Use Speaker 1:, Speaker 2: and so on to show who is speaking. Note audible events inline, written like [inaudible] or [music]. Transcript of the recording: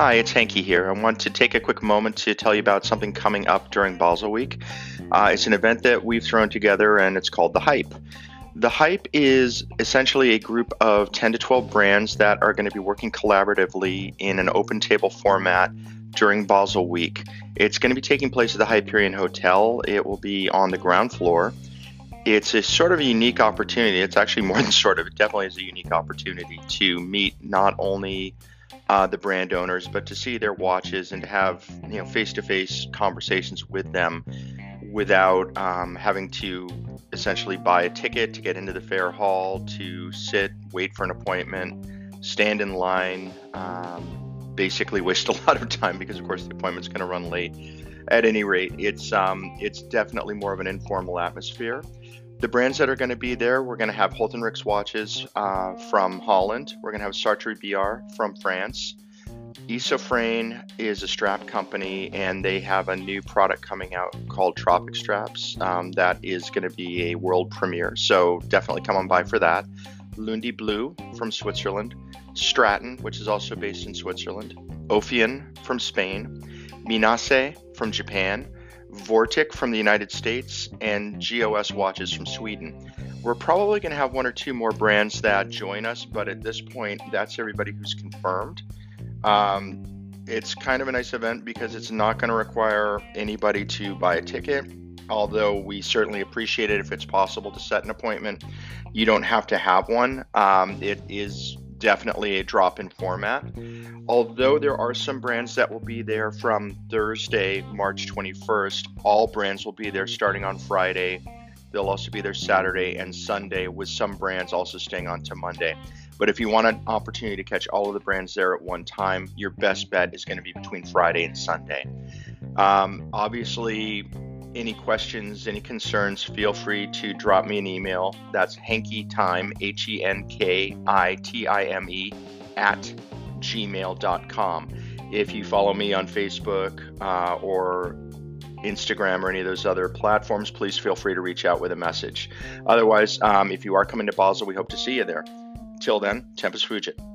Speaker 1: Hi, it's Henki here. I want to take a quick moment to tell you about something coming up during Basel Week. Uh, it's an event that we've thrown together and it's called The Hype. The Hype is essentially a group of 10 to 12 brands that are going to be working collaboratively in an open table format during Basel Week. It's going to be taking place at the Hyperion Hotel. It will be on the ground floor. It's a sort of a unique opportunity. It's actually more [laughs] than sort of, it definitely is a unique opportunity to meet not only uh, the brand owners, but to see their watches and to have you know face-to-face conversations with them without um, having to essentially buy a ticket to get into the fair hall, to sit, wait for an appointment, stand in line, um, basically waste a [laughs] lot of time because of course the appointment's going to run late. At any rate, it's um, it's definitely more of an informal atmosphere. The brands that are going to be there, we're going to have Holthinrichs watches uh, from Holland. We're going to have Sartory Billard from France. Isofrane is a strap company, and they have a new product coming out called Tropic Straps um, that is going to be a world premiere. So definitely come on by for that. Lundis Bleus from Switzerland, Straton, which is also based in Switzerland, Ophion from Spain, Minase from Japan, Vortic from the United States, and GOS watches from Sweden. We're probably going to have one or two more brands that join us, but at this point, that's everybody who's confirmed. Um, it's kind of a nice event because it's not going to require anybody to buy a ticket, although we certainly appreciate it if it's possible to set an appointment. You don't have to have one. Um, it is definitely a drop in format. Although there are some brands that will be there from Thursday, March 21st, all brands will be there starting on Friday. They'll also be there Saturday and Sunday, with some brands also staying on to Monday. But if you want an opportunity to catch all of the brands there at one time, your best bet is going to be between Friday and Sunday. Um, obviously, any questions, any concerns, feel free to drop me an email. That's Henki Time, H E N K I T I M E, at gmail.com. If you follow me on Facebook uh, or Instagram or any of those other platforms, please feel free to reach out with a message. Otherwise, um, if you are coming to Basel, we hope to see you there. Till then, Tempus Fugit.